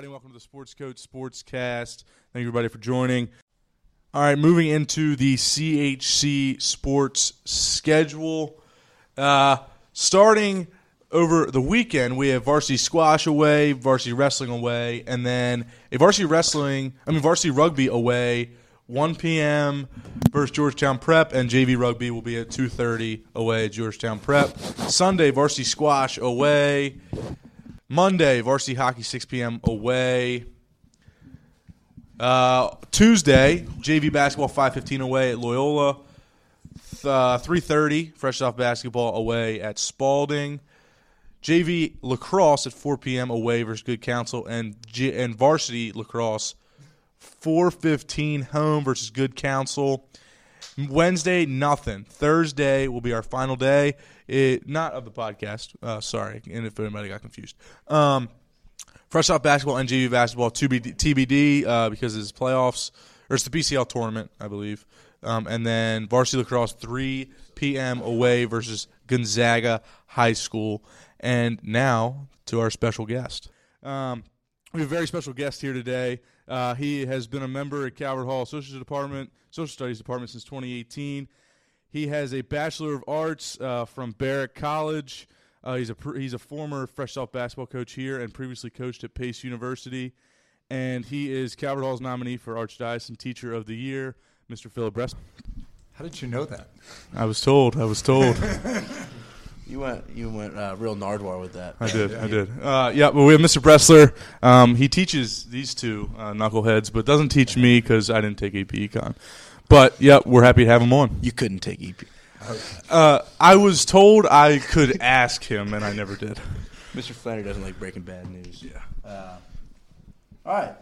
everybody, welcome to the Sports Coach Sportscast. Thank you, everybody, for joining. All right, moving into the CHC Sports schedule. Uh, starting over the weekend, we have varsity squash away, varsity wrestling away, and then a varsity wrestling, I mean, varsity rugby away, 1 p.m. versus Georgetown Prep, and JV rugby will be at 2:30 away at Georgetown Prep. Sunday, varsity squash away. Monday, varsity hockey 6 p.m. away. Uh, Tuesday, JV basketball 5:15 away at Loyola. Th- uh, 3:30, fresh off basketball away at Spalding. JV lacrosse at 4 p.m. away versus Good Counsel, and G- and varsity lacrosse 4:15 home versus Good Counsel. Wednesday, nothing. Thursday will be our final day. It, not of the podcast. Uh, sorry, and if anybody got confused. Um, fresh off basketball JV basketball TBD, TBD uh, because it's playoffs or it's the BCL tournament, I believe. Um, and then varsity lacrosse 3 p.m. away versus Gonzaga High School. And now to our special guest. Um, we have a very special guest here today. Uh, he has been a member at Calvert Hall Social Department, Social Studies Department since 2018. He has a Bachelor of Arts uh, from Baruch College. Uh, he's a pr- he's a former fresh off basketball coach here and previously coached at Pace University. And he is Calvert Hall's nominee for Archdiocesan Teacher of the Year, Mr. Philip Bress. How did you know that? I was told. I was told. You went you went uh, real Nardwuar with that. I did. I did. Uh, yeah, but we have Mr. Bressler. Um, he teaches these two uh, knuckleheads, but doesn't teach me because I didn't take AP Econ. But yeah, we're happy to have him on. You couldn't take EP. Uh, I was told I could ask him, and I never did. Mr. Flannery doesn't like breaking bad news. Yeah. Uh, all right.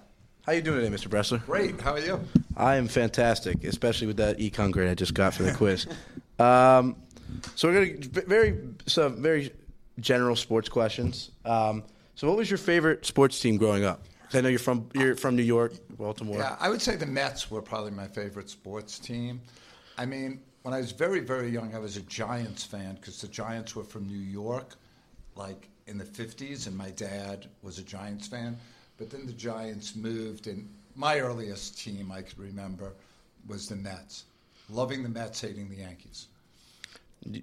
How you doing today, Mr. Bressler? Great. How are you? I am fantastic, especially with that econ grade I just got for the quiz. Um, so we're gonna v- very some very general sports questions. Um, so, what was your favorite sports team growing up? I know you're from you're from New York, Baltimore. Yeah, I would say the Mets were probably my favorite sports team. I mean, when I was very, very young, I was a Giants fan because the Giants were from New York, like in the 50s, and my dad was a Giants fan. But then the Giants moved, and my earliest team I could remember was the Mets. Loving the Mets, hating the Yankees.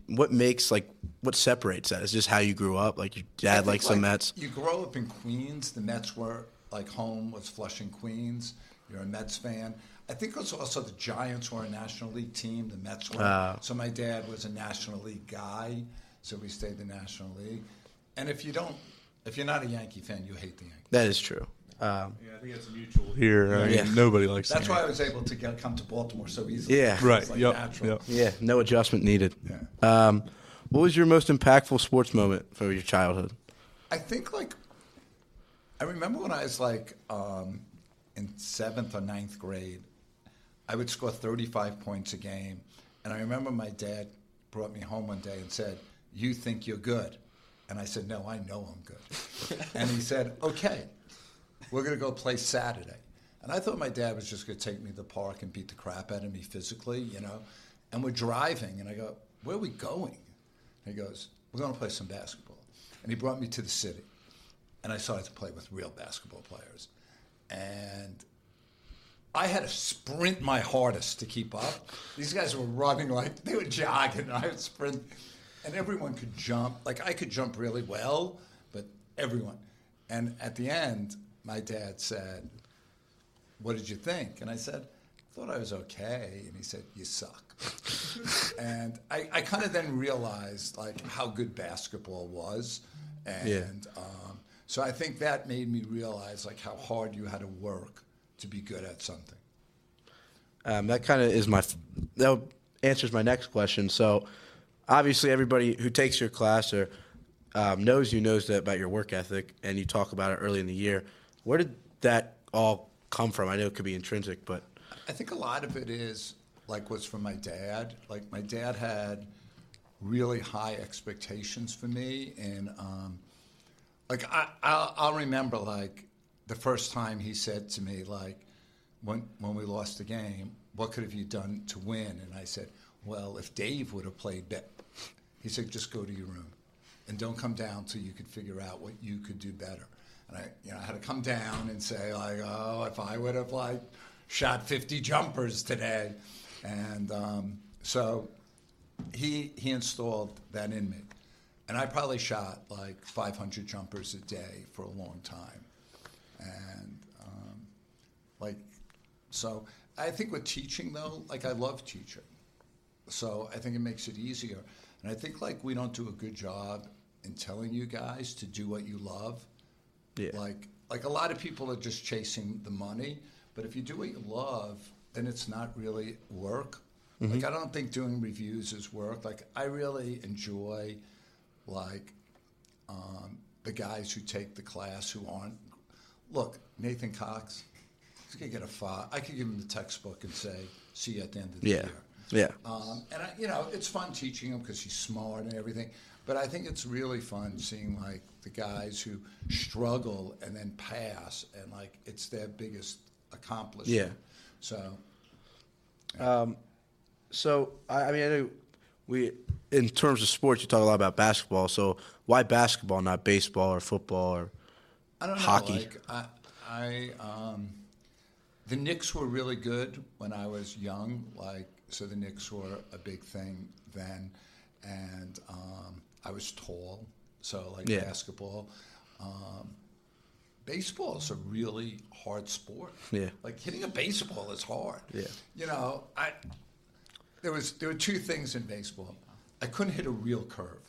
What makes like what separates that? Is just how you grew up. Like your dad likes the Mets. You grow up in Queens. The Mets were like home was Flushing, Queens. You're a Mets fan. I think also, also the Giants were a National League team. The Mets were. Ah. so my dad was a National League guy. So we stayed the National League. And if you don't, if you're not a Yankee fan, you hate the Yankees. That is true. Um, Yeah, I think it's mutual here. I mean, Yeah. Nobody likes That's why I was able to get come to Baltimore so easily. Yeah. Right. like Yep. Yep. yeah, no adjustment needed. Um, what was your most impactful sports moment for your childhood? I think like I remember when I was like um, in seventh or ninth grade, I would score 35 points a game, and I remember my dad brought me home one day and said, "You think you're good?" And I said, "No, I know I'm good." and he said, "Okay, we're gonna go play Saturday." And I thought my dad was just gonna take me to the park and beat the crap out of me physically, you know. And we're driving, and I go, "Where are we going?" And he goes, "We're going to play some basketball." And he brought me to the city, and I started to play with real basketball players, and I had to sprint my hardest to keep up. These guys were running like they were jogging, and I would sprint, and everyone could jump. Like I could jump really well, but everyone. And at the end, my dad said, "What did you think?" And I said, "I thought I was okay." And he said, "You suck." and I, I kind of then realized like how good basketball was, and Yeah. um, so I think that made me realize like how hard you had to work to be good at something. Um, that kind of is my that answers my next question. So, obviously, everybody who takes your class or um, knows you knows that about your work ethic, and you talk about it early in the year. Where did that all come from? I know it could be intrinsic, but I think a lot of it is like what's from my dad. Like my dad had really high expectations for me, and um, like I, I'll, I'll remember like the first time he said to me like when when we lost the game, what could have you done to win? And I said, well, if Dave would have played better, he said, just go to your room and don't come down till you could figure out what you could do better. and I, you know, I had to come down and say like, oh, if I would have like shot 50 jumpers today, and um, so he he installed that in me, and I probably shot like 500 jumpers a day for a long time, and um, like so. I think with teaching though, like I love teaching, so I think it makes it easier, and I think like we don't do a good job in telling you guys to do what you love. Yeah. Like like a lot of people are just chasing the money, but if you do what you love, then it's not really work. Like I don't think doing reviews is work. Like I really enjoy like um, the guys who take the class who aren't. Look, Nathan Cox, he's gonna get a five. I could give him the textbook and say, "See you at the end of the Yeah. year." Yeah. Um, and I, you know, it's fun teaching him because he's smart and everything. But I think it's really fun seeing like the guys who struggle and then pass, and like it's their biggest accomplishment. Yeah. So So I, I mean, I know we in terms of sports, you talk a lot about basketball. So why basketball, not baseball or football or I don't know. Hockey. Like I, I um, the Knicks were really good when I was young. Like so, the Knicks were a big thing then, and um, I was tall, so like Yeah. basketball. Um, baseball is a really hard sport. Yeah. like hitting a baseball is hard. Yeah. you know, I there was there were two things in baseball. I couldn't hit a real curve.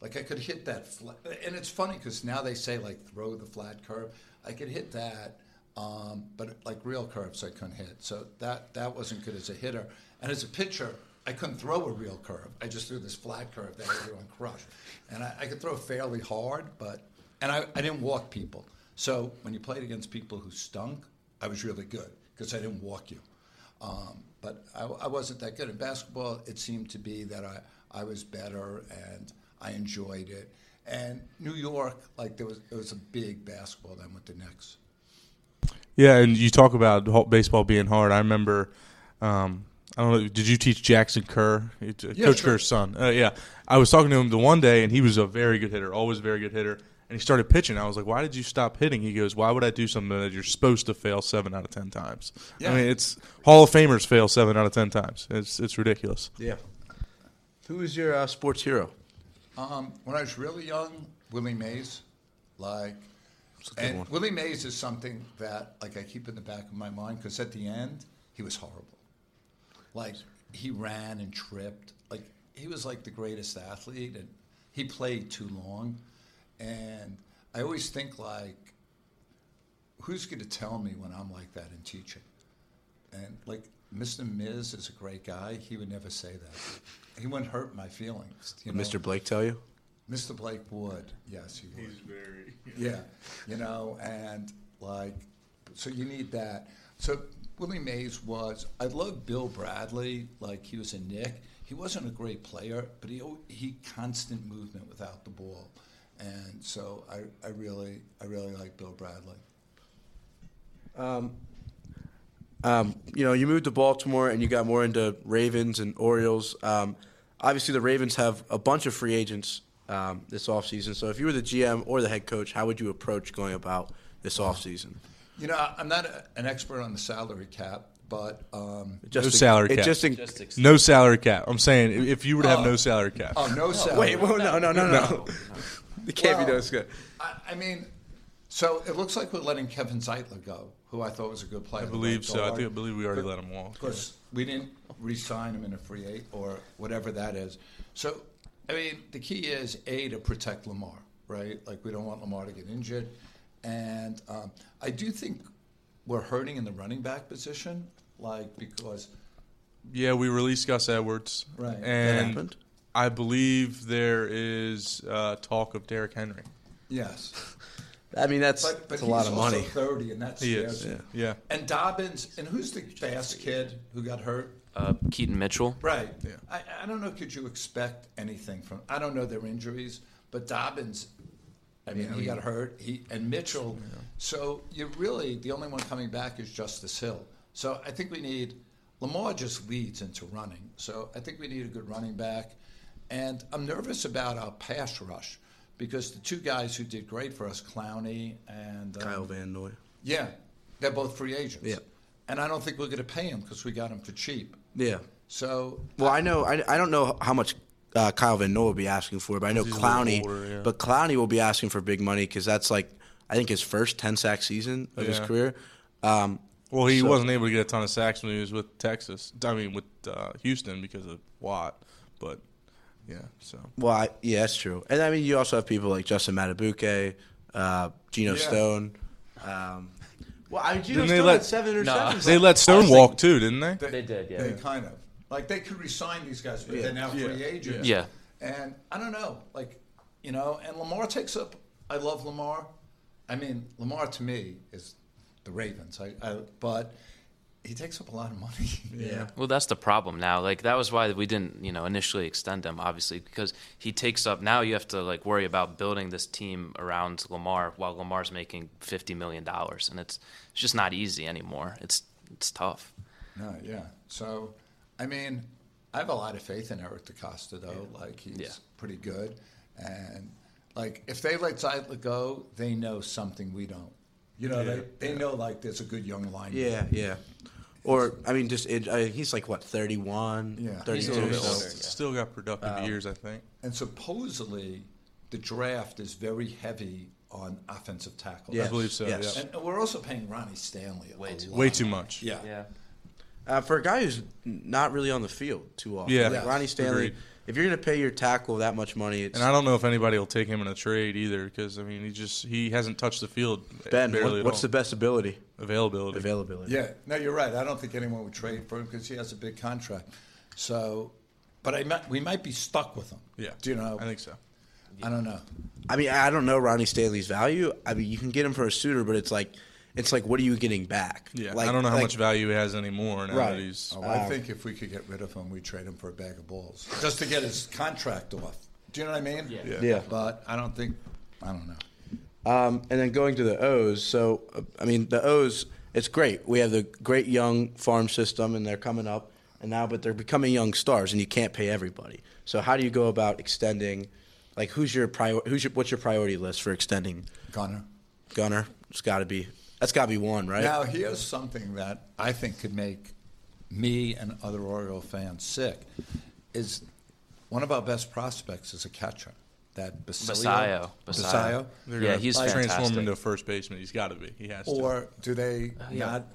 Like I could hit that flat, and it's funny because now they say like throw the flat curve. I could hit that, um, but like real curves I couldn't hit. So that that wasn't good as a hitter. And as a pitcher, I couldn't throw a real curve. I just threw this flat curve that everyone crushed. And I, I could throw fairly hard, but and I, I didn't walk people. So when you played against people who stunk, I was really good because I didn't walk you. Um, but I, I wasn't that good in basketball. It seemed to be that I, I was better and I enjoyed it. And New York, like there was, it was a big basketball then with the Knicks. Yeah, and you talk about baseball being hard. I remember, um, I don't know, did you teach Jackson Kerr, uh, Yeah, Coach sure. Kerr's son? Uh, yeah, I was talking to him the one day, and he was a very good hitter, always a very good hitter. And he started pitching. I was like, "Why did you stop hitting?" He goes, "Why would I do something that you're supposed to fail seven out of ten times?" Yeah. I mean, it's Hall of Famers fail seven out of ten times. It's it's ridiculous. yeah? Who is your uh, sports hero? Um, when I was really young, Willie Mays, like, and one. Willie Mays is something that like I keep in the back of my mind because at the end he was horrible. Like he ran and tripped. Like he was like the greatest athlete, and he played too long. And I always think like, who's going to tell me when I'm like that in teaching? And like Mr. Miz is a great guy. He would never say that. He wouldn't hurt my feelings. You know? Mr. Blake tell you? Mr. Blake would. Yes, he would. He's very. Yeah, you know, and like, so you need that. So Willie Mays was. I love Bill Bradley. Like he was a Knick. He wasn't a great player, but he he constant movement without the ball, and so I, I really I really like Bill Bradley. Um, you know, you moved to Baltimore and you got more into Ravens and Orioles. Um, obviously, the Ravens have a bunch of free agents um, this offseason. So if you were the GM or the head coach, how would you approach going about this offseason? You know, I'm not a, an expert on the salary cap, but um, No salary cap. Just in, Just ex- No salary cap. I'm saying if- if you were to have Oh. no salary cap. oh no salary. wait, whoa, no, no, no, no. It can't be Well, no sky. I, I mean, so it looks like we're letting Kevin Zeitler go, who I thought was a good player. I believe right so. I think I believe we already let him walk. Of course, we didn't re-sign him in a free eight or whatever that is. So, I mean, the key is a to protect Lamar, right? Like we don't want Lamar to get injured, and um, I do think we're hurting in the running back position, like because Yeah, we released Gus Edwards. Right. That And happened? I believe there is uh, talk of Derrick Henry. yes, I mean, that's, but but that's a lot of also money. thirty, and that's He is. scares. Yeah. And Dobbins, and who's the fast kid who got hurt? Uh, Keaton Mitchell. Right. Yeah. I, I don't know. Could you expect anything from? I don't know their injuries, but Dobbins. I mean, he got hurt. He and Mitchell. So you really the only one coming back is Justice Hill. So I think we need Lamar just leads into running. So I think we need a good running back, and I'm nervous about our pass rush because the two guys who did great for us, Clowney and um, Kyle Van Noy. yeah, they're both free agents. Yeah. and I don't think we're going to pay them because we got them for cheap. Yeah. So Well, I know. I, I don't know how much uh, Kyle Van Noy will be asking for, but I know He's a little Clowney. older, yeah. But Clowney will be asking for big money because that's like I think his first ten sack season of his career. Um, Well, he So- wasn't able to get a ton of sacks when he was with Texas. I mean, with uh, Houston because of Watt. But yeah, so well, I, yeah, that's true. And I mean, you also have people like Justin Madubuike, uh, Geno Yeah. Stone. Um, well, I mean, Geno Didn't they Stone let- had seven interceptions. they let Stone walk too, didn't they? they, They did, yeah. They kind of like they could resign these guys, but Yeah. they're now free Yeah. agents. Yeah. and I don't know, like you know, and Lamar takes up. I love Lamar. I mean, Lamar to me is the Ravens. I, I but he takes up a lot of money. yeah. Well, that's the problem now. Like that was why we didn't, you know, initially extend him. Obviously, because he takes up. Now you have to like worry about building this team around Lamar while Lamar's making fifty million dollars, and it's it's just not easy anymore. It's it's tough. No, yeah. So, I mean, I have a lot of faith in Eric DeCosta, though. Like, he's Yeah. pretty good. And, like, if they let Zeitler go, they know something we don't. You know, Yeah. they, they know, like, there's a good young line. Yeah, yeah. Or I mean, just it, I, he's like what 31, Yeah. He's 32. a little bit so- older. yeah. Still got productive years, I think. And supposedly, the draft is very heavy on offensive tackles. Yes, I believe so, yes. yeah. And we're also paying Ronnie Stanley a Way too lot. Way too much. Yeah. Yeah. Uh, for a guy who's not really on the field too often. Yeah. like Yes. Ronnie Stanley. Agreed. If you're going to pay your tackle that much money, it's And I don't know if anybody will take him in a trade either, because I mean, he just he hasn't touched the field Ben. barely What, at what's all. the best ability? availability? Availability. Yeah, no, you're right. I don't think anyone would trade for him because he has a big contract. So, but I might, we might be stuck with him. Yeah, Do you know? I think so. I don't know. I mean, I don't know Ronnie Stanley's value. I mean, you can get him for a suitor, but it's like, it's like, what are you getting back? Yeah, Like- I don't know how like- much value he has anymore now Right. that he's. Oh, I think if we could get rid of him, we'd trade him for a bag of balls just to get his contract off. Do you know what I mean? Yeah. Yeah. Yeah. But I don't think. I don't know. Um, and then going to the O's. So, uh, I mean, the O's, it's great. We have the great young farm system, and they're coming up, and now, but they're becoming young stars, and you can't pay everybody. So, how do you go about extending? Like, who's your prior? Who's your what's your priority list for extending Gunnar. Gunnar? It's got to be that's got to be one, right? Now here's something that I think could make me and other Oriole fans sick. Is one of our best prospects is a catcher. That Basilio. Basallo. Basallo. They're Yeah, gonna he's transform him into a first baseman. He's got to be. He has to. Or do they uh, yeah. not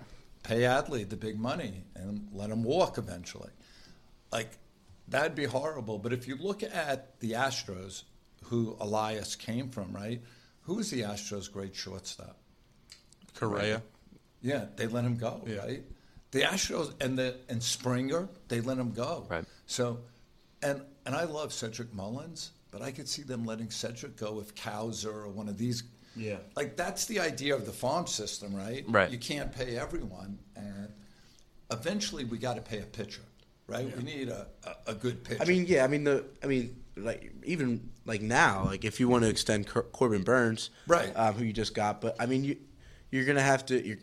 pay Adley the big money and let him walk eventually? Like, that'd be horrible. But if you look at the Astros, who Elias came from, right? Who was the Astros' great shortstop? Correa. Yeah, they let him go, Yeah. right? The Astros and the and Springer, they let him go. Right. So, and and I love Cedric Mullins, but I could see them letting Cedric go if Cowser or one of these. Yeah. Like that's the idea of the farm system, right? Right. You can't pay everyone, and eventually we got to pay a pitcher, right? We need a, a, a good pitcher. I mean, yeah. I mean, the. I mean, like even like now, like if you want to extend Cor- Corbin Burnes, Right. um, who you just got, but I mean, you you're gonna have to. You're,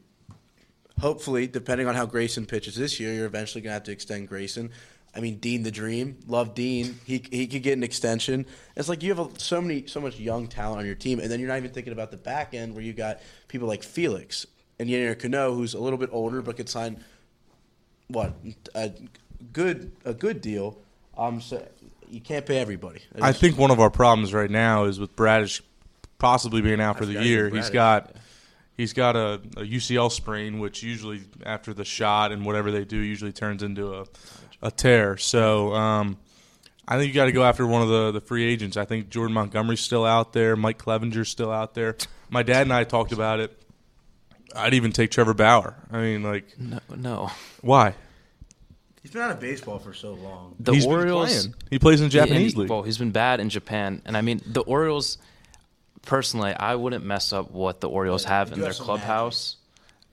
hopefully, depending on how Grayson pitches this year, you're eventually gonna have to extend Grayson. I mean, Dean the Dream, love Dean. He he could get an extension. It's like you have a, so many so much young talent on your team, and then you're not even thinking about the back end where you got people like Felix and Yennier Cano, who's a little bit older but could sign what a good a good deal. Um, so you can't pay everybody. I think one of our problems right now is with Bradish possibly being out for the year. He's got he's got a, a UCL sprain, which usually after the shot and whatever they do usually turns into a a tear. So um, I think you got to go after one of the the free agents. I think Jordan Montgomery's still out there. Mike Clevinger's still out there. My dad and I talked about it. I'd even take Trevor Bauer. I mean, like, No, no. why? he's been out of baseball for so long. The He's been Orioles. playing. He plays in the Japanese he- league. Well, he's been bad in Japan, and I mean the Orioles. Personally, I wouldn't mess up what the Orioles have in You have their clubhouse.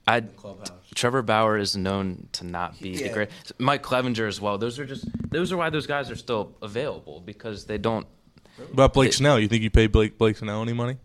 I Clubhouse. Trevor Bauer is known to not be the great. Mike Clevinger as well. Those are just those are why those guys are still available because they don't. About Blake Snell, you think you pay Blake Blake Snell any money?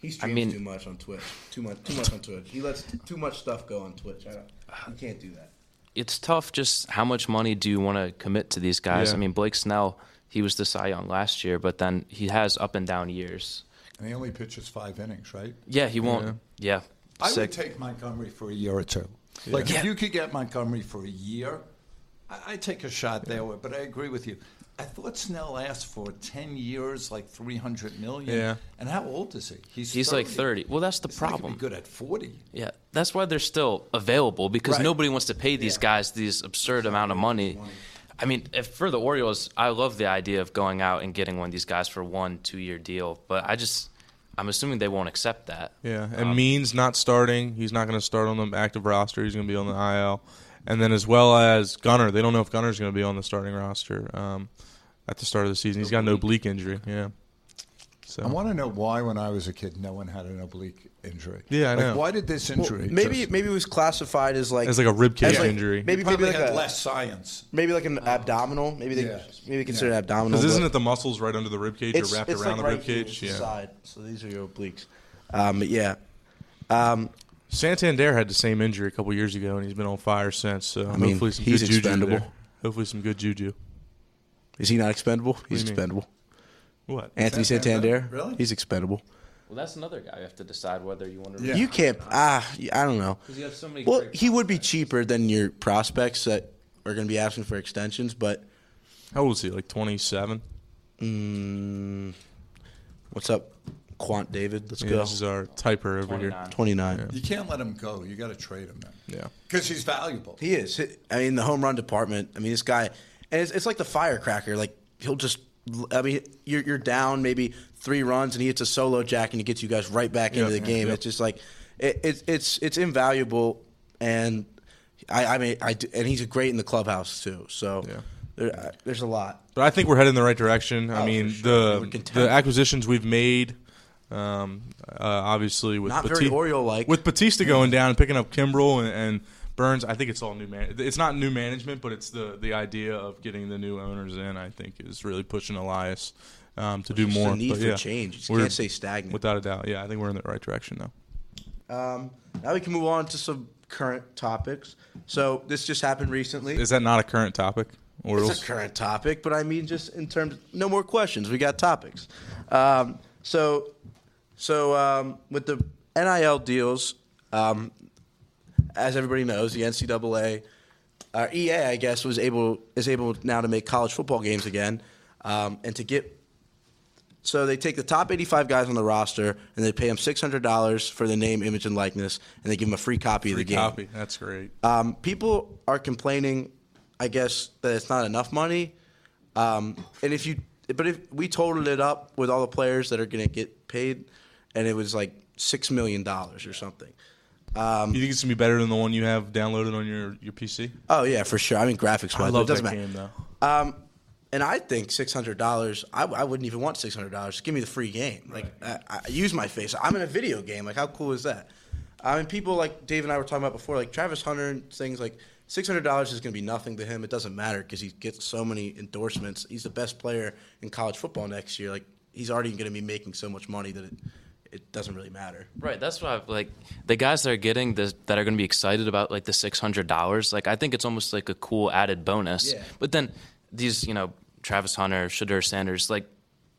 He I mean- too much on Twitch. Too much. Too much on Twitch. He lets too much stuff go on Twitch. I you can't do that. It's tough. Just how much money do you want to commit to these guys? Yeah. I mean, Blake Snell he was the Cy Young last year, but then he has up and down years. And he only pitches five innings, right? Yeah, he won't. Yeah, I would take Montgomery for a year or two. Like Yeah. if you could get Montgomery for a year, I, I'd take a shot there. But I agree with you. I thought Snell asked for ten years, like three hundred million. Yeah. And how old is he? He's He's like 30. Well, that's the He's not gonna problem. Be good at forty. Yeah, that's why they're still available because Right. nobody wants to pay these Yeah. guys these absurd amount of money. I mean, if for the Orioles, I love the idea of going out and getting one of these guys for one, two year deal, but I just, I'm assuming they won't accept that. Yeah, and Um, Means not starting. He's not going to start on the active roster. He's going to be on the IL, and then as well as Gunnar. They don't know if Gunnar's going to be on the starting roster um, at the start of the season. He's got an oblique injury. Yeah. So I want to know why, when I was a kid, no one had an oblique injury. Yeah, I like, know. Why did this Well, injury? maybe just- maybe it was classified as like as like a rib cage as like- injury. Maybe maybe like had a less science. maybe like an abdominal. Maybe they Yeah. maybe consider Yeah. it abdominal. Because isn't it the muscles right under the rib cage or wrapped around like the right rib cage? Yeah. side. So these are your obliques. Um, but yeah. Um, Santander had the same injury a couple years ago, and he's been on fire since. So I mean, hopefully some he's good juju there. Hopefully some good juju. is he not expendable? He's do mean? expendable. What? Anthony Santander? Santander, Really? he's expendable. Well, that's another guy you have to decide whether you want to. Yeah. You can't. Ah, I don't know. Because you have so many. Well, he would be cheaper than your prospects that are going to be asking for extensions, but How old is he? Like twenty seven. mm, what's up, Quant David? Let's Yeah, go. this is our typer over here. 29. Twenty nine. You can't let him go. You got to trade him then. Yeah. Because he's valuable. He is. I mean, the home run department. I mean, this guy, and it's, it's like the firecracker. Like he'll just. I mean, you're you're down maybe three runs, and he hits a solo jack, and he gets you guys right back into Yeah, the game. yeah. It's just like it, it's it's it's invaluable, and I, I mean, I do- and he's great in the clubhouse too. So Yeah. there, uh, there's a lot. But I think we're heading in the right direction. I Oh, mean, sure. The the acquisitions we've made, um, uh, obviously with Not very Bautista, Oriole-like. with Bautista going down and picking up Kimbrel and, and Burnes. I think it's all new man. It's not new management, but it's the the idea of getting the new owners in. I think is really pushing Elias um, to do more. The need But for yeah, change. You can't stay stagnant. without a doubt. Yeah, I think we're in the right direction though. Um, now we can move on to some current topics. So this just happened recently. Is that not a current topic? It's a current topic, but I mean, just in terms, no more questions. We got topics. Um, so, so um, with the NIL deals, um, as everybody knows, the NCAA, uh, EA, I guess, was able is able now to make college football games again, um, and to get. So they take the top 85 guys on the roster and they pay them $600 for the name, image, and likeness, and they give them a free copy Free of the game. copy. That's great. Um, people are complaining, I guess, that it's not enough money. Um, and if you, but if we totaled it up with all the players that are going to get paid, and it was like six million dollars or something. Um, you think it's gonna be better than the one you have downloaded on your, your PC? oh yeah, for sure. I mean, graphics I wise, love it doesn't that matter. game though. Um, and I think six hundred dollars. I, I wouldn't even want six hundred dollars. Give me the free game. Like I, I use my face. I'm in a video game. Like how cool is that? I mean, people like Dave and I were talking about before, like Travis Hunter and things like six hundred dollars is going to be nothing to him. It doesn't matter because he gets so many endorsements. He's the best player in college football next year. Like he's already going to be making so much money that it, it doesn't really matter. Right, that's why like the guys that are getting this that are going to be excited about like the six hundred dollars. Like I think it's almost like a cool added bonus. Yeah. But then these, you know, Travis Hunter, Shedeur Sanders, like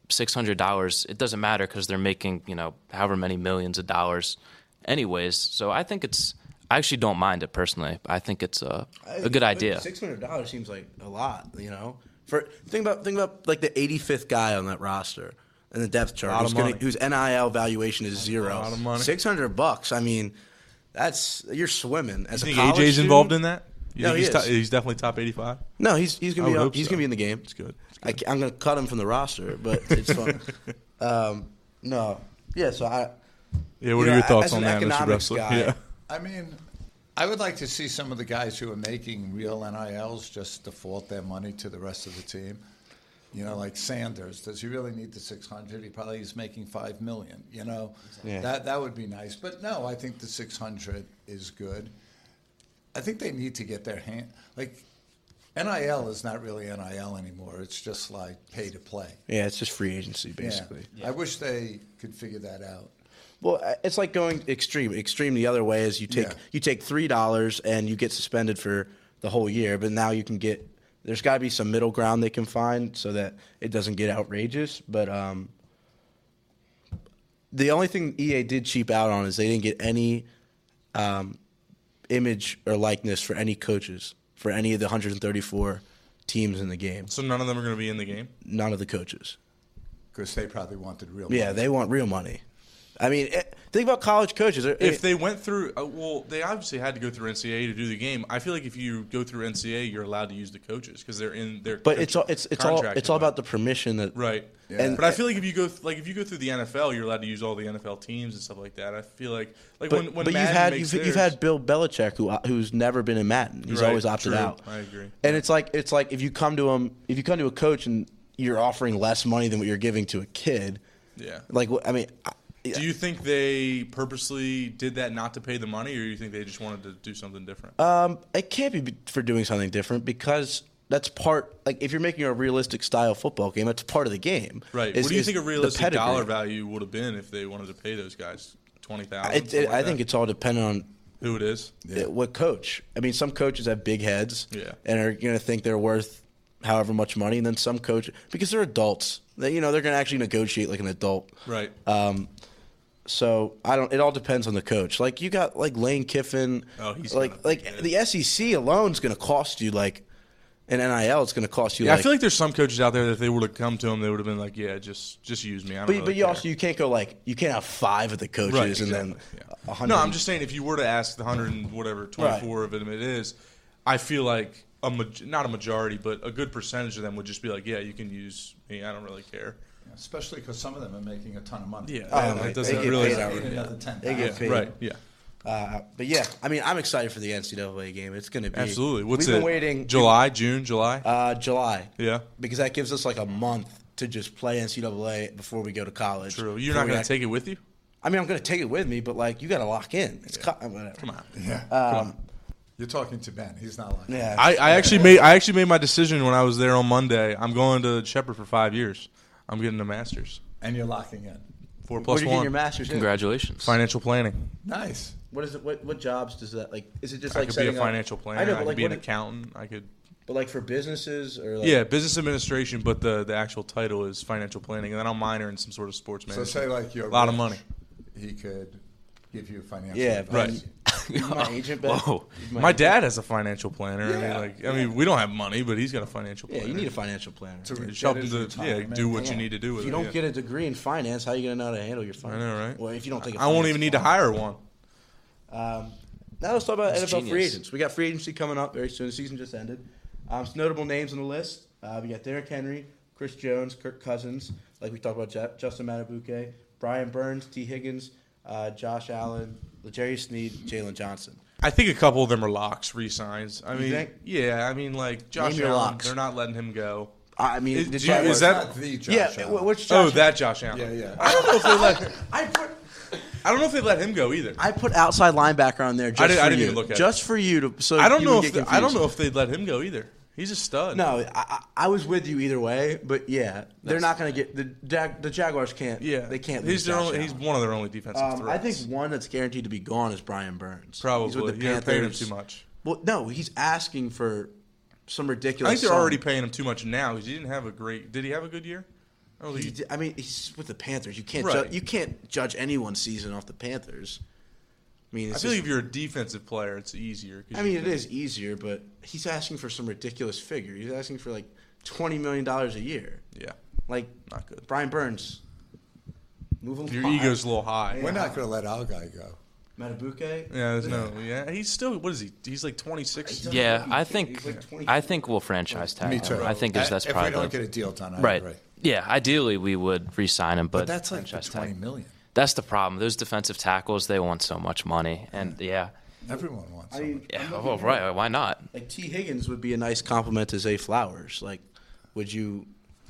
six hundred dollars, it doesn't matter because they're making you know however many millions of dollars, anyways. So I think it's. I actually don't mind it personally. I think it's a a good idea. Six hundred dollars seems like a lot, you know. For think about think about like the eighty fifth guy on that roster in the depth chart, Lot of who's gonna, whose NIL valuation is zero. lot of money. Six hundred bucks. I mean, that's you're swimming. As You a think college AJ's student- involved in that? You No, think he he's, is. top- he's definitely top 85? No, he's he's gonna be on- he's so. gonna be in the game. It's good. It's I, good. am gonna cut him from the roster, but it's fun. um, no, yeah. So I Yeah, what you are know, your thoughts on that, Mr. Bressler? guy, Yeah. I mean, I would like to see some of the guys who are making real NILs just default their money to the rest of the team. You know, like Sanders. Does he really need the six hundred? He probably is making five million. You know, Yeah. that that would be nice. But no, I think the six hundred is good. I think they need to get their hand like. NIL is not really NIL anymore. It's just like pay to play. yeah, it's just free agency basically. Yeah. basically. I wish they could figure that out. Well, uh, it's like going extreme. Extreme the other way is you take Yeah. you take three dollars and you get suspended for the whole year, but now you can get there's got to be some middle ground they can find so that it doesn't get outrageous. But um, the only thing EA did cheap out on is they didn't get any um, image or likeness for any coaches for any of the 134 teams in the game. So none of them are going to be in the game. None of the coaches. Because they probably wanted real. Yeah, money. they want real money. I mean, eh, think about college coaches. If they went through, uh, well, they obviously had to go through NCAA to do the game. I feel like if you go through NCAA, you're allowed to use the coaches because they're in their. but it's all it's it's all it's all about the permission that right. And- but I feel like if you go th- like if you go through the NFL, you're allowed to use all the NFL teams and stuff like that. I feel like like But, when when but you've had you've, you've had Bill Belichick who who's never been in Madden. He's Right, always opted true. out. I agree. And it's like it's like if you come to him if you come to a coach and you're offering less money than what you're giving to a kid. Yeah. Like I mean, I- Do you think they purposely did that not to pay the money, or do you think they just wanted to do something different? um, it can't be for doing something different because that's part like if you're making a realistic style football game, that's part of the game. right. Is- what do you think a the realistic dollar value would have been if they wanted to pay those guys twenty thousand? It, it, I think it's all dependent on who it is. uh, what coach. I mean, some coaches have big heads, Yeah. and are going to think they're worth however much money, and then some coach because they're adults, they you know they're going to actually negotiate like an adult. Right. Um, so I don't. It all depends on the coach. Like you got like Lane Kiffin. Oh, he's like like yeah. the SEC alone is going to cost you like an NIL. It's going to cost you. Yeah, like, I feel like there's some coaches out there that if they would have come to him, they would have been like, "Yeah, just just use me." I don't But, really but you care. also you can't go like you can't have five of the coaches right, and then yeah. No, I'm just saying if you were to ask the hundred and whatever twenty four of them it is, I feel like a not a majority, but a good percentage of them would just be like, "Yeah, you can use me. I don't really care." Especially because some of them are making a ton of money. Yeah, Oh, and they- it doesn't they get really. paid They out. need Yeah. another ten They get thousand. paid. Right. Yeah. Uh, but yeah, I mean, I'm excited for the NCAA game. It's going to be Absolutely. What's We've it? been waiting July, June, July. Uh, July. Yeah. because that gives us like a month to just play NCAA before we go to college. True. You're Before not we going got- to take it with you. I mean, I'm going to take it with me, but like you got to lock in. It's co- whatever. Come on. Yeah. Um, You're talking to Ben. He's not like yeah. I, I actually made I actually made my decision when I was there on Monday. I'm going to Shepherd for five years. I'm getting a master's. And you're locking in. Four Where plus are you getting one. your master's? in? Congratulations. Financial planning. Nice. What is it? What, what jobs does that like? Is it just I like could be a setting up- financial planner. I know, I, but could like be an what- accountant. I could. But like for businesses or like, Yeah, business administration, but the the actual title is financial planning, and then I'll minor in some sort of sports management. So management. say like you're a lot of money. He could give you financial. yeah, advice. right. He's my agent. Ben. Whoa. He's My dad has a financial planner. I mean, like, I mean, we don't have money, but he's got a financial Yeah, planner. you need a financial planner. To Just get help him his to yeah, do what Yeah. you need to do with If you it. don't yeah. get a degree in finance, how are you going to know how to handle your finance? I know, right? Well, if you don't take, a I won't even need to hire one. Um, now let's talk about It's NFL free agents. We got free agency coming up very soon. The season just ended. Um, some notable names on the list. Uh, we got Derrick Henry, Chris Jones, Kirk Cousins, like we talked about Ju- Justin Madubuike, Brian Burns, Tee Higgins, uh, Josh Allen, Jerry Sneed, Jaylon Johnson. I think a couple of them are locks, re-signs. I You mean, think? yeah, I mean, like Josh your Allen, locks. they're not letting him go. I mean, Is- the do you- Jaguars- is that- Not the Josh yeah? Allen. wh- Which Oh, Josh? that Josh Allen. Yeah, yeah. I don't know if they let. I put I don't know if they let him go either. I put outside linebacker on there just I didn't- for I didn't you, even look at just for you to. So I don't you know would if get the, I don't know if they'd let him go either. He's a stud. No, I, I, was with you either way, but yeah, they're not going to get the Jag, the Jaguars can't. Yeah, they can't. He's lose their Josh only, he's Allen. one of their only defensive Um, I threats. think one that's guaranteed to be gone is Brian Burns. probably he's with the yeah, they're paying him Panthers. too much. Well, no, he's asking for some ridiculous. I think they're sum. already paying him too much now because he didn't have a great. Did he have a good year? I don't think He he- I mean, he's with the Panthers. You can't. Right. Ju- you can't judge anyone's season off the Panthers. I mean, I it's feel like if you're a defensive player, it's easier. 'cause I mean, it can- is easier, but he's asking for some ridiculous figure. He's asking for like twenty million dollars a year. Yeah, Like not good. Brian Burns. Move along. Your ego's a little high. We're not going to let our guy go. Madubuike. Yeah, there's no. Yeah, he's still. What is he? He's like 26. Yeah, I think like I think we'll franchise tag Me him. too. I think is that's if probably we don't the- get a deal done, I right. agree. Yeah, ideally we would re-sign him, but, But that's like the franchise twenty tag. million. That's the problem. Those defensive tackles, they want so much money, and yeah, Everyone wants. I someone. mean, yeah. Oh, looking at- right. Why not? Like Tee Higgins would be a nice compliment to Zay Flowers. Like, would you,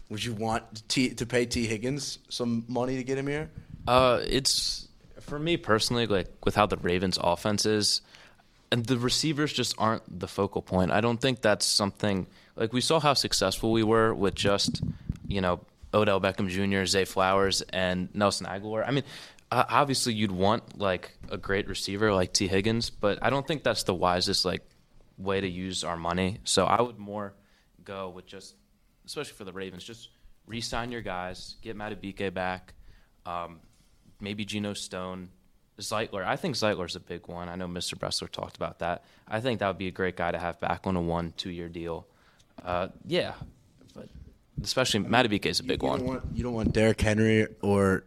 would you want T to pay Tee Higgins some money to get him here? Uh, it's for me personally, like with how the Ravens' offense is, and the receivers just aren't the focal point. I don't think that's something like we saw how successful we were with just you know Odell Beckham Jr., Zay Flowers, and Nelson Agholor. I mean, uh, obviously you'd want like a great receiver like Tee Higgins, but I don't think that's the wisest like way to use our money. So I would more go with just, especially for the Ravens, just re-sign your guys, get Madubuike back, um, maybe Geno Stone, Zeitler. I think Zeitler's a big one. I know Mr. Bressler talked about that. I think that would be a great guy to have back on a one, two-year deal. Uh, yeah, especially Madubuike is a big you one. Don't want, you don't want Derrick Henry or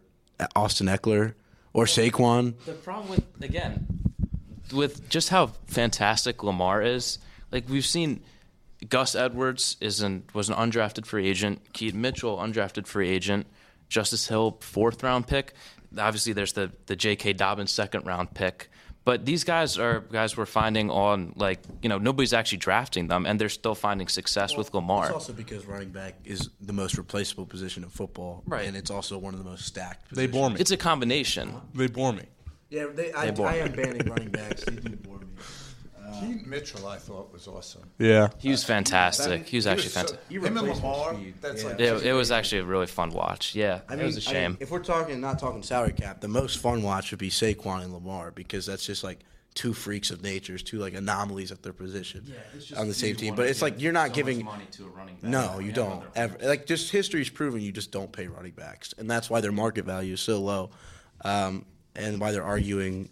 Austin Ekeler or Saquon. The problem with again, with just how fantastic Lamar is, like we've seen, Gus Edwards is an was an undrafted free agent. Keith Mitchell, undrafted free agent. Justice Hill, fourth round pick. Obviously, there's the the J.K. Dobbins second round pick. But these guys are guys we're finding on like you know nobody's actually drafting them, and they're still finding success with Lamar. It's also because running back is the most replaceable position in football, Right. And it's also one of the most stacked. They bore me. It's a combination. they bore me. Yeah, they, I, They bore I me. am banning running backs. They do bore me. Keaton Mitchell, I thought was awesome. Yeah. He was fantastic. He was actually fantastic. He Him and replaced Lamar, that's Yeah. like It, it was actually a really fun watch. Yeah, I it mean, was a I mean, shame. if we're talking, not talking salary cap, the most fun watch would be Saquon and Lamar because that's just like two freaks of natures, two like anomalies at their position on the same team. But it's like you're not giving. money to a running back. No, you don't ever. Like just history's proven you just don't pay running backs, and that's why their market value is so low, um, and why they're arguing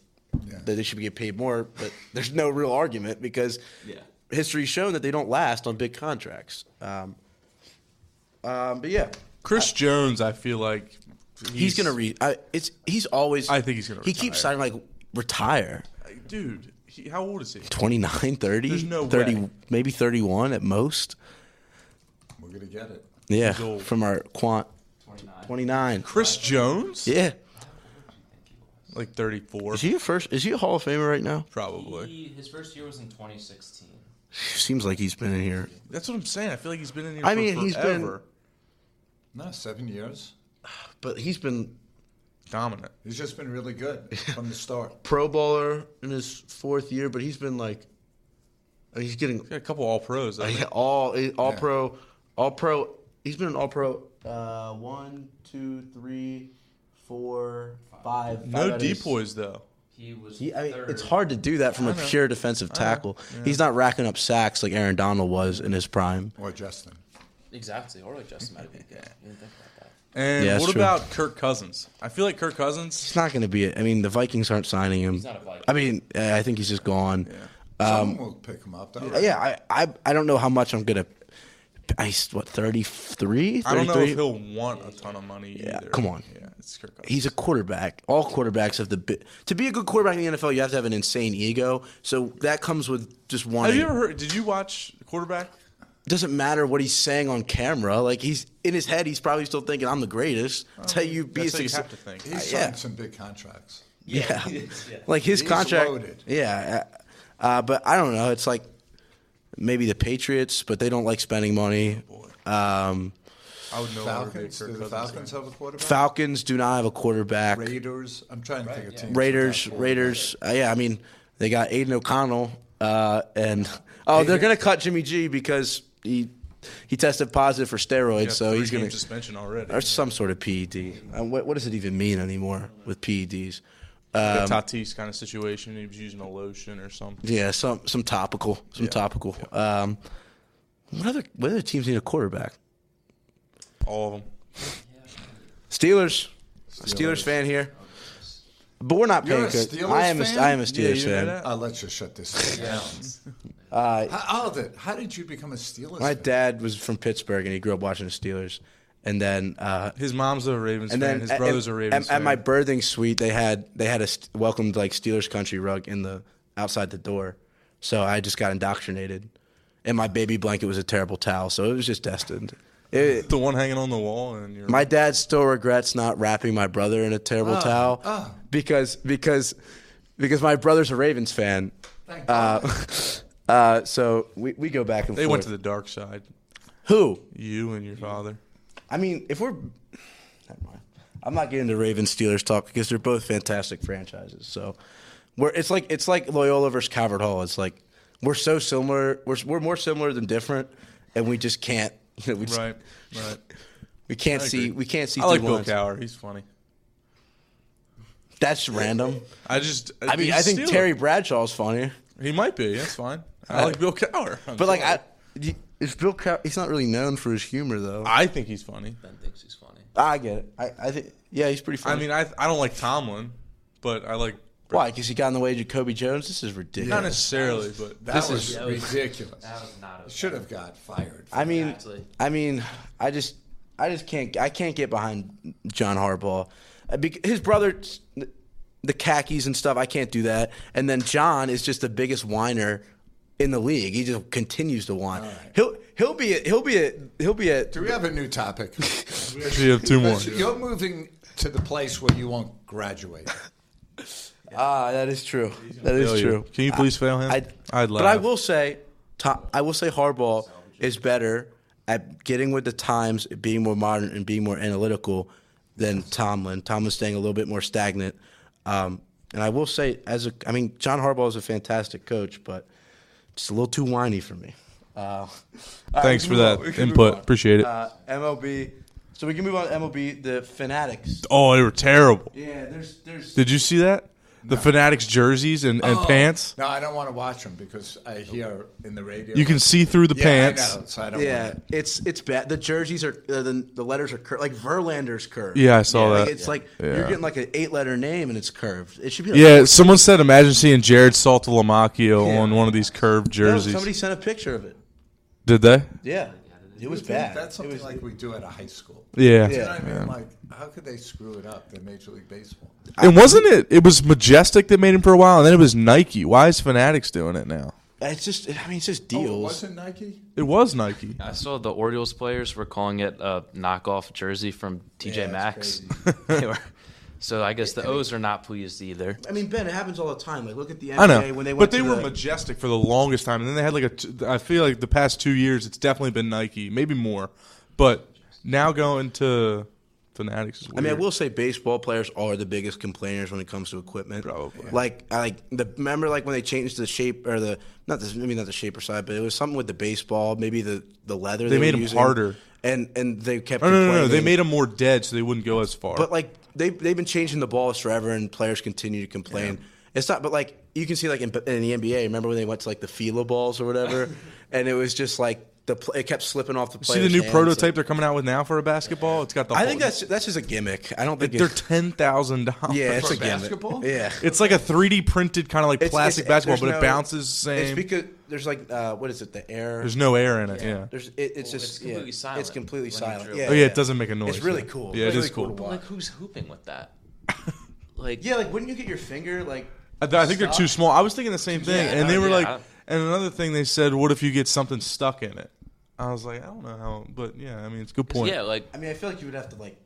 that they should get paid more. But there's no real argument because Yeah. history's shown that they don't last on big contracts. Um, um, but yeah, Chris Jones, I feel like he's, gonna read. I, it's he's always. I think he's gonna He keeps retire. signing like retire. dude. He, how old is he? 29, 30, There's no 30 way. maybe 31 at most. We're gonna get it. Yeah, from our quant 29. Chris Jones? Yeah. Like 34, Is he a first? Is he a Hall of Famer right now? probably. He, his first year was in 2016. Seems like he's been in here. That's what I'm saying. I feel like he's been in here. I for mean, he's been- forever. No, seven years. But he's been dominant. He's just been really good from the start. Pro Bowler in his fourth year, but he's been like, I mean, he's getting Got a couple All Pros. I think. all all Yeah. pro, all pro. He's been an all pro. Uh, one, two, three, four, five. five No out depoys though. He was. He, I mean, it's hard to do that from a pure defensive tackle. He's not racking up sacks like Aaron Donald was in his prime. Or Justin. Exactly, or like Justin Madubuike. You didn't think about that. And Yeah, what true. about Kirk Cousins? I feel like Kirk Cousins. He's not going to be. It. I mean, the Vikings aren't signing him. not a Viking. I mean, uh, I think he's just gone. Yeah. Someone will pick him up. Though. Yeah, I, I, I don't know how much I'm gonna. I what 33? I don't know if he'll want a ton of money Yeah, either. come on. Yeah, it's Kirk Cousins. He's a quarterback. All quarterbacks have the bi- to be a good quarterback in the NFL. You have to have an insane ego. So that comes with just one. Have wanting. you ever heard? Did you watch quarterback? doesn't matter what he's saying on camera. Like he's in his head, he's probably still thinking, "I'm the greatest." That's how you be a That's how you have to think. He's Uh, signed yeah. some big contracts. Yeah. like his He's contract. loaded. Yeah, uh, uh, but I don't know. It's like maybe the Patriots, but they don't like spending money. Um, I would know. Falcons. Do the Falcons have a quarterback? Falcons do not have a quarterback. Raiders. I'm trying to think of teams. Raiders, Raiders. Uh, yeah, I mean they got Aidan O'Connell, uh, and oh, they're gonna cut Jimmy G because he he tested positive for steroids, so he's gonna suspension already. or some sort of PED. Uh, what, what does it even mean anymore with PEDs? The Um, Tatis kind of situation. He was using a lotion or something. Yeah, some some topical, some topical. Um, what other what other teams need a quarterback? All of them. Steelers, Steelers, fan here, but we're not You're paying. a good- I am a, fan? I am a Steelers you know fan. that? Uh, let's just shut this down. Uh, How, how did how did you become a Steelers? my fan? dad was from Pittsburgh and he grew up watching the Steelers, and then uh, His mom's a Ravens and fan. then His brothers at, are Ravens At, at my birthing suite, they had they had a st- welcomed like Steelers country rug in the outside the door, so I just got indoctrinated, and my baby blanket was a terrible towel, so it was just destined. It, the one hanging on the wall, and My dad still regrets not wrapping my brother in a terrible towel oh. because because because my brother's a Ravens fan. Thank Uh, uh, so we, we go back and forth. They forth. went to the dark side. Who? You and your father. I mean, if we're never mind. I'm not getting into Ravens Steelers talk because they're both fantastic franchises. So we're it's like it's like Loyola versus Calvert Hall. It's like we're so similar. We're we're more similar than different, and we just can't. You know, we just, Right. Right. We can't see. We can't see. I like Bill lines. Cowher. He's funny. That's random. I just. I mean, I think Steeler. Terry Bradshaw's funny. He might be. That's fine. I like Bill Cowher. I'm But like. I, is Bill. Cow- he's not really known for his humor though. I think he's funny. Ben thinks he's funny. I get it. I, I think yeah, he's pretty funny. I mean, I I don't like Tomlin, but I like why? Because he got in the way of Jacoby Jones. This is ridiculous. not necessarily, but That this was is that was- ridiculous. That was not. Should have got fired. I mean, Exactly. I mean, I just, I just can't, I can't get behind John Harbaugh. Uh, bec- His brother, the khakis and stuff, I can't do that. And then John is just the biggest whiner in the league. He just continues to whine. He'll, he'll be, a, he'll be, a, he'll be a. Do we have a new topic? we have two more. You're moving to the place where you won't graduate. Ah, that is true. That is fail you. true. Can you please fail him? I, I'd But I will say, Tom, I will say Harbaugh is better at getting with the times, being more modern, and being more analytical than Tomlin. Tomlin's staying a little bit more stagnant. Um, and I will say, as a, I mean, John Harbaugh is a fantastic coach, but just a little too whiny for me. Uh, Thanks for that on. We can move input. Appreciate it. Uh, MLB. So we can move on to MLB. The Fanatics. oh, they were terrible. Yeah, there's there's. Did you see that? The Fanatics jerseys and, and pants. No, I don't want to watch them because I hear in the radio. You can see through the yeah, pants. I know, so I don't Yeah, want it's it's bad. The jerseys are uh, the the letters are curved, like Verlander's curved. Yeah, I saw Like, that. it's like Yeah. you're getting like an eight letter name and it's curved. It should be. Like Yeah, someone said, imagine seeing Jarrod Saltalamacchia Yeah. on one of these curved No, jerseys. somebody sent a picture of it. Did they? Yeah, it was bad. That's It something was- like we do at a high school. Yeah. You know Yeah. what I mean? Like, how could they screw it up? They're Major League Baseball. And wasn't it? It was Majestic that made him for a while, and then it was Nike. Why is Fanatics doing it now? It's just. I mean, it's just Oh, it deals. wasn't Nike? It was Nike. I saw the Orioles players were calling it a knockoff jersey from TJ Yeah, Maxx. it's They were- so I guess the O's are not pleased either. I mean, Ben, it happens all the time. Like, look at the NBA I know, when they went. but they to were the, majestic for the longest time, and then they had like a. T- I feel like the past two years, it's definitely been Nike, maybe more, but now going to Fanatics is I mean, I will say baseball players are the biggest complainers when it comes to equipment. Probably. Like, I like the remember like when they changed the shape or the not the maybe not the shape or side, but it was something with the baseball, maybe the the leather. They were made 'em using, harder. and and they kept. No, no, no, no. They made them more dead, so they wouldn't go as far. But like they they've been changing the balls forever, and players continue to complain. It's not, but like you can see like in, in the NBA. Remember when they went to like the Fila balls or whatever, and it was just like the pl- it kept slipping off the. See the new hands, prototype like- they're coming out with now for a basketball. It's got the. I whole- think that's that's just a gimmick. I don't think they're ten thousand dollars. yeah, it's For a gimmick. basketball? Yeah, It's like a 3D printed kind of like It's- plastic it's- basketball, there's but it bounces the same. It's because there's like uh, what is it? The air. There's no air in it. Yeah. There's it, it's Well, just it's completely yeah, silent It's completely when you silent. drill. Yeah, Oh yeah, it doesn't make a noise. It's really yeah. cool. Yeah, it It's is cool. cool But like, who's hooping with that? Like, Yeah, like wouldn't you get your finger like? I, th- I think they're too small. I was thinking the same thing, Yeah, and they were yeah. like, and another thing they said, what if you get something stuck in it? I was like, I don't know how, but yeah, I mean, it's a good point. yeah, like, I mean, I feel like you would have to like.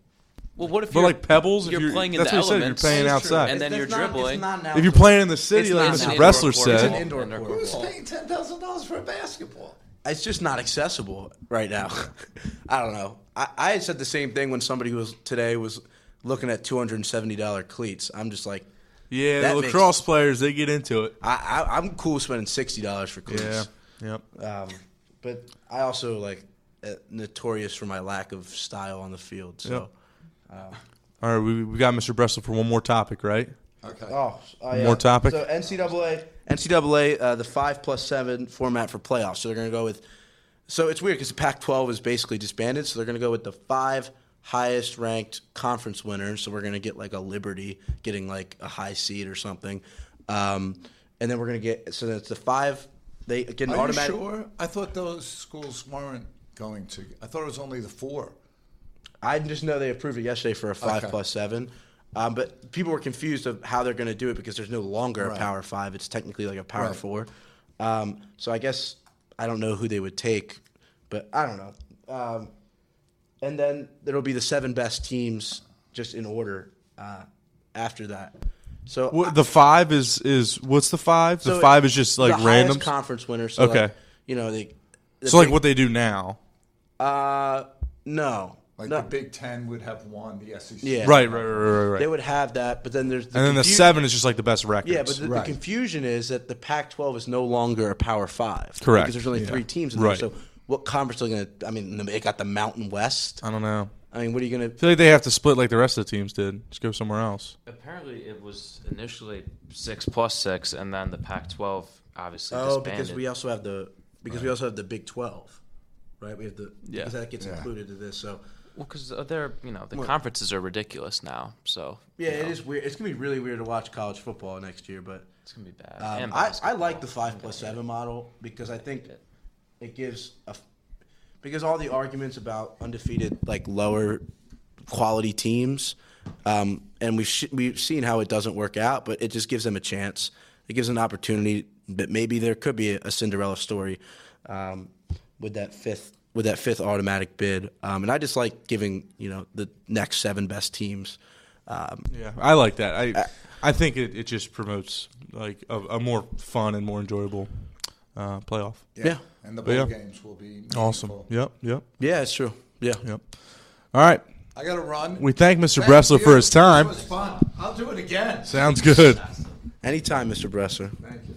well, what if But you're like pebbles, if You're you're playing in that's the what you said, you're playing outside. And then It's- you're it's not- it's dribbling. not an If you're outdoor- playing in the city, It's like not Mr. an indoor Bressler court. It's said, an indoor Indoor court. Who's paying ten thousand dollars for a basketball? It's just not accessible right now. I don't know. I, I had said the same thing when somebody was today was looking at two hundred and seventy dollar cleats. I'm just like, yeah, That the makes- lacrosse players they get into it. I, I I'm cool spending sixty dollars for cleats. Yeah, cleats. yep. Um, but I also like uh, notorious for my lack of style on the field. So. All right, we we got Mr. Bressler for one more topic, right? Okay. Oh, oh, yeah. More topic? So NCAA, NCAA, uh, the five plus seven format for playoffs. So they're going to go with. So it's weird because the Pac-12 is basically disbanded. So they're going to go with the five highest ranked conference winners. So we're going to get like a Liberty getting like a high seed or something, um, and then we're going to get. So that's the five. They get an Are automatic. you sure? I thought those schools weren't going to. I thought it was only the four. I just know they approved it yesterday for a five Okay. plus seven. Um, but people were confused of how they're going to do it because there's no longer Right. a power five. It's technically like a power Right. four. Um, so I guess I don't know who they would take, but I don't know. Um, and then there'll be the seven best teams just in order uh, after that. So What, the five is is what's the five? The so five is just like random. conference winners. So Okay. like, you know they. the So like what they do now. Uh, no. Like no. the Big Ten would have won the SEC. Yeah. Right, right, right, right, right. They would have that, but then there's the and then the seven is just like the best records. Yeah, but the, Right. the confusion is that the Pac-12 is no longer a Power Five. Correct. Because there's only Yeah. three teams in Right. there. So what conference are going to? I mean, they got the Mountain West. I don't know. I mean, what are you going I to? feel like they have to split like the rest of the teams did. Just go somewhere else. apparently it was initially six plus six, and then the Pac-12 obviously Oh, disbanded. because we also have the because we also have the Big 12. right? We have the Yeah. because that gets Yeah. included in this. So Well, because they're you know the Well- conferences are ridiculous now, so yeah, you know, is weird. It's gonna be really weird to watch college football next year, but It's gonna be bad. um, I, I like the five plus seven model because I think it gives a because all the arguments about undefeated like lower quality teams, um, and we've sh- we've seen how it doesn't work out, but it just gives them a chance. It gives an opportunity that maybe there could be a, Cinderella story um, with that fifth with that fifth automatic bid. Um, and I just like giving you know the next seven best teams. Um, Yeah, I like that. I I think it, it just promotes like a, a more fun and more enjoyable uh, playoff. Yeah. And the bowl yeah. games will be Awesome. Yep. Yep. yeah, it's true. Yeah. Yep. All right. I got to run. We thank Mr. Thank Bressler for his time. This was fun. I'll do it again. Sounds good. Anytime, Mr. Bressler. Thank you.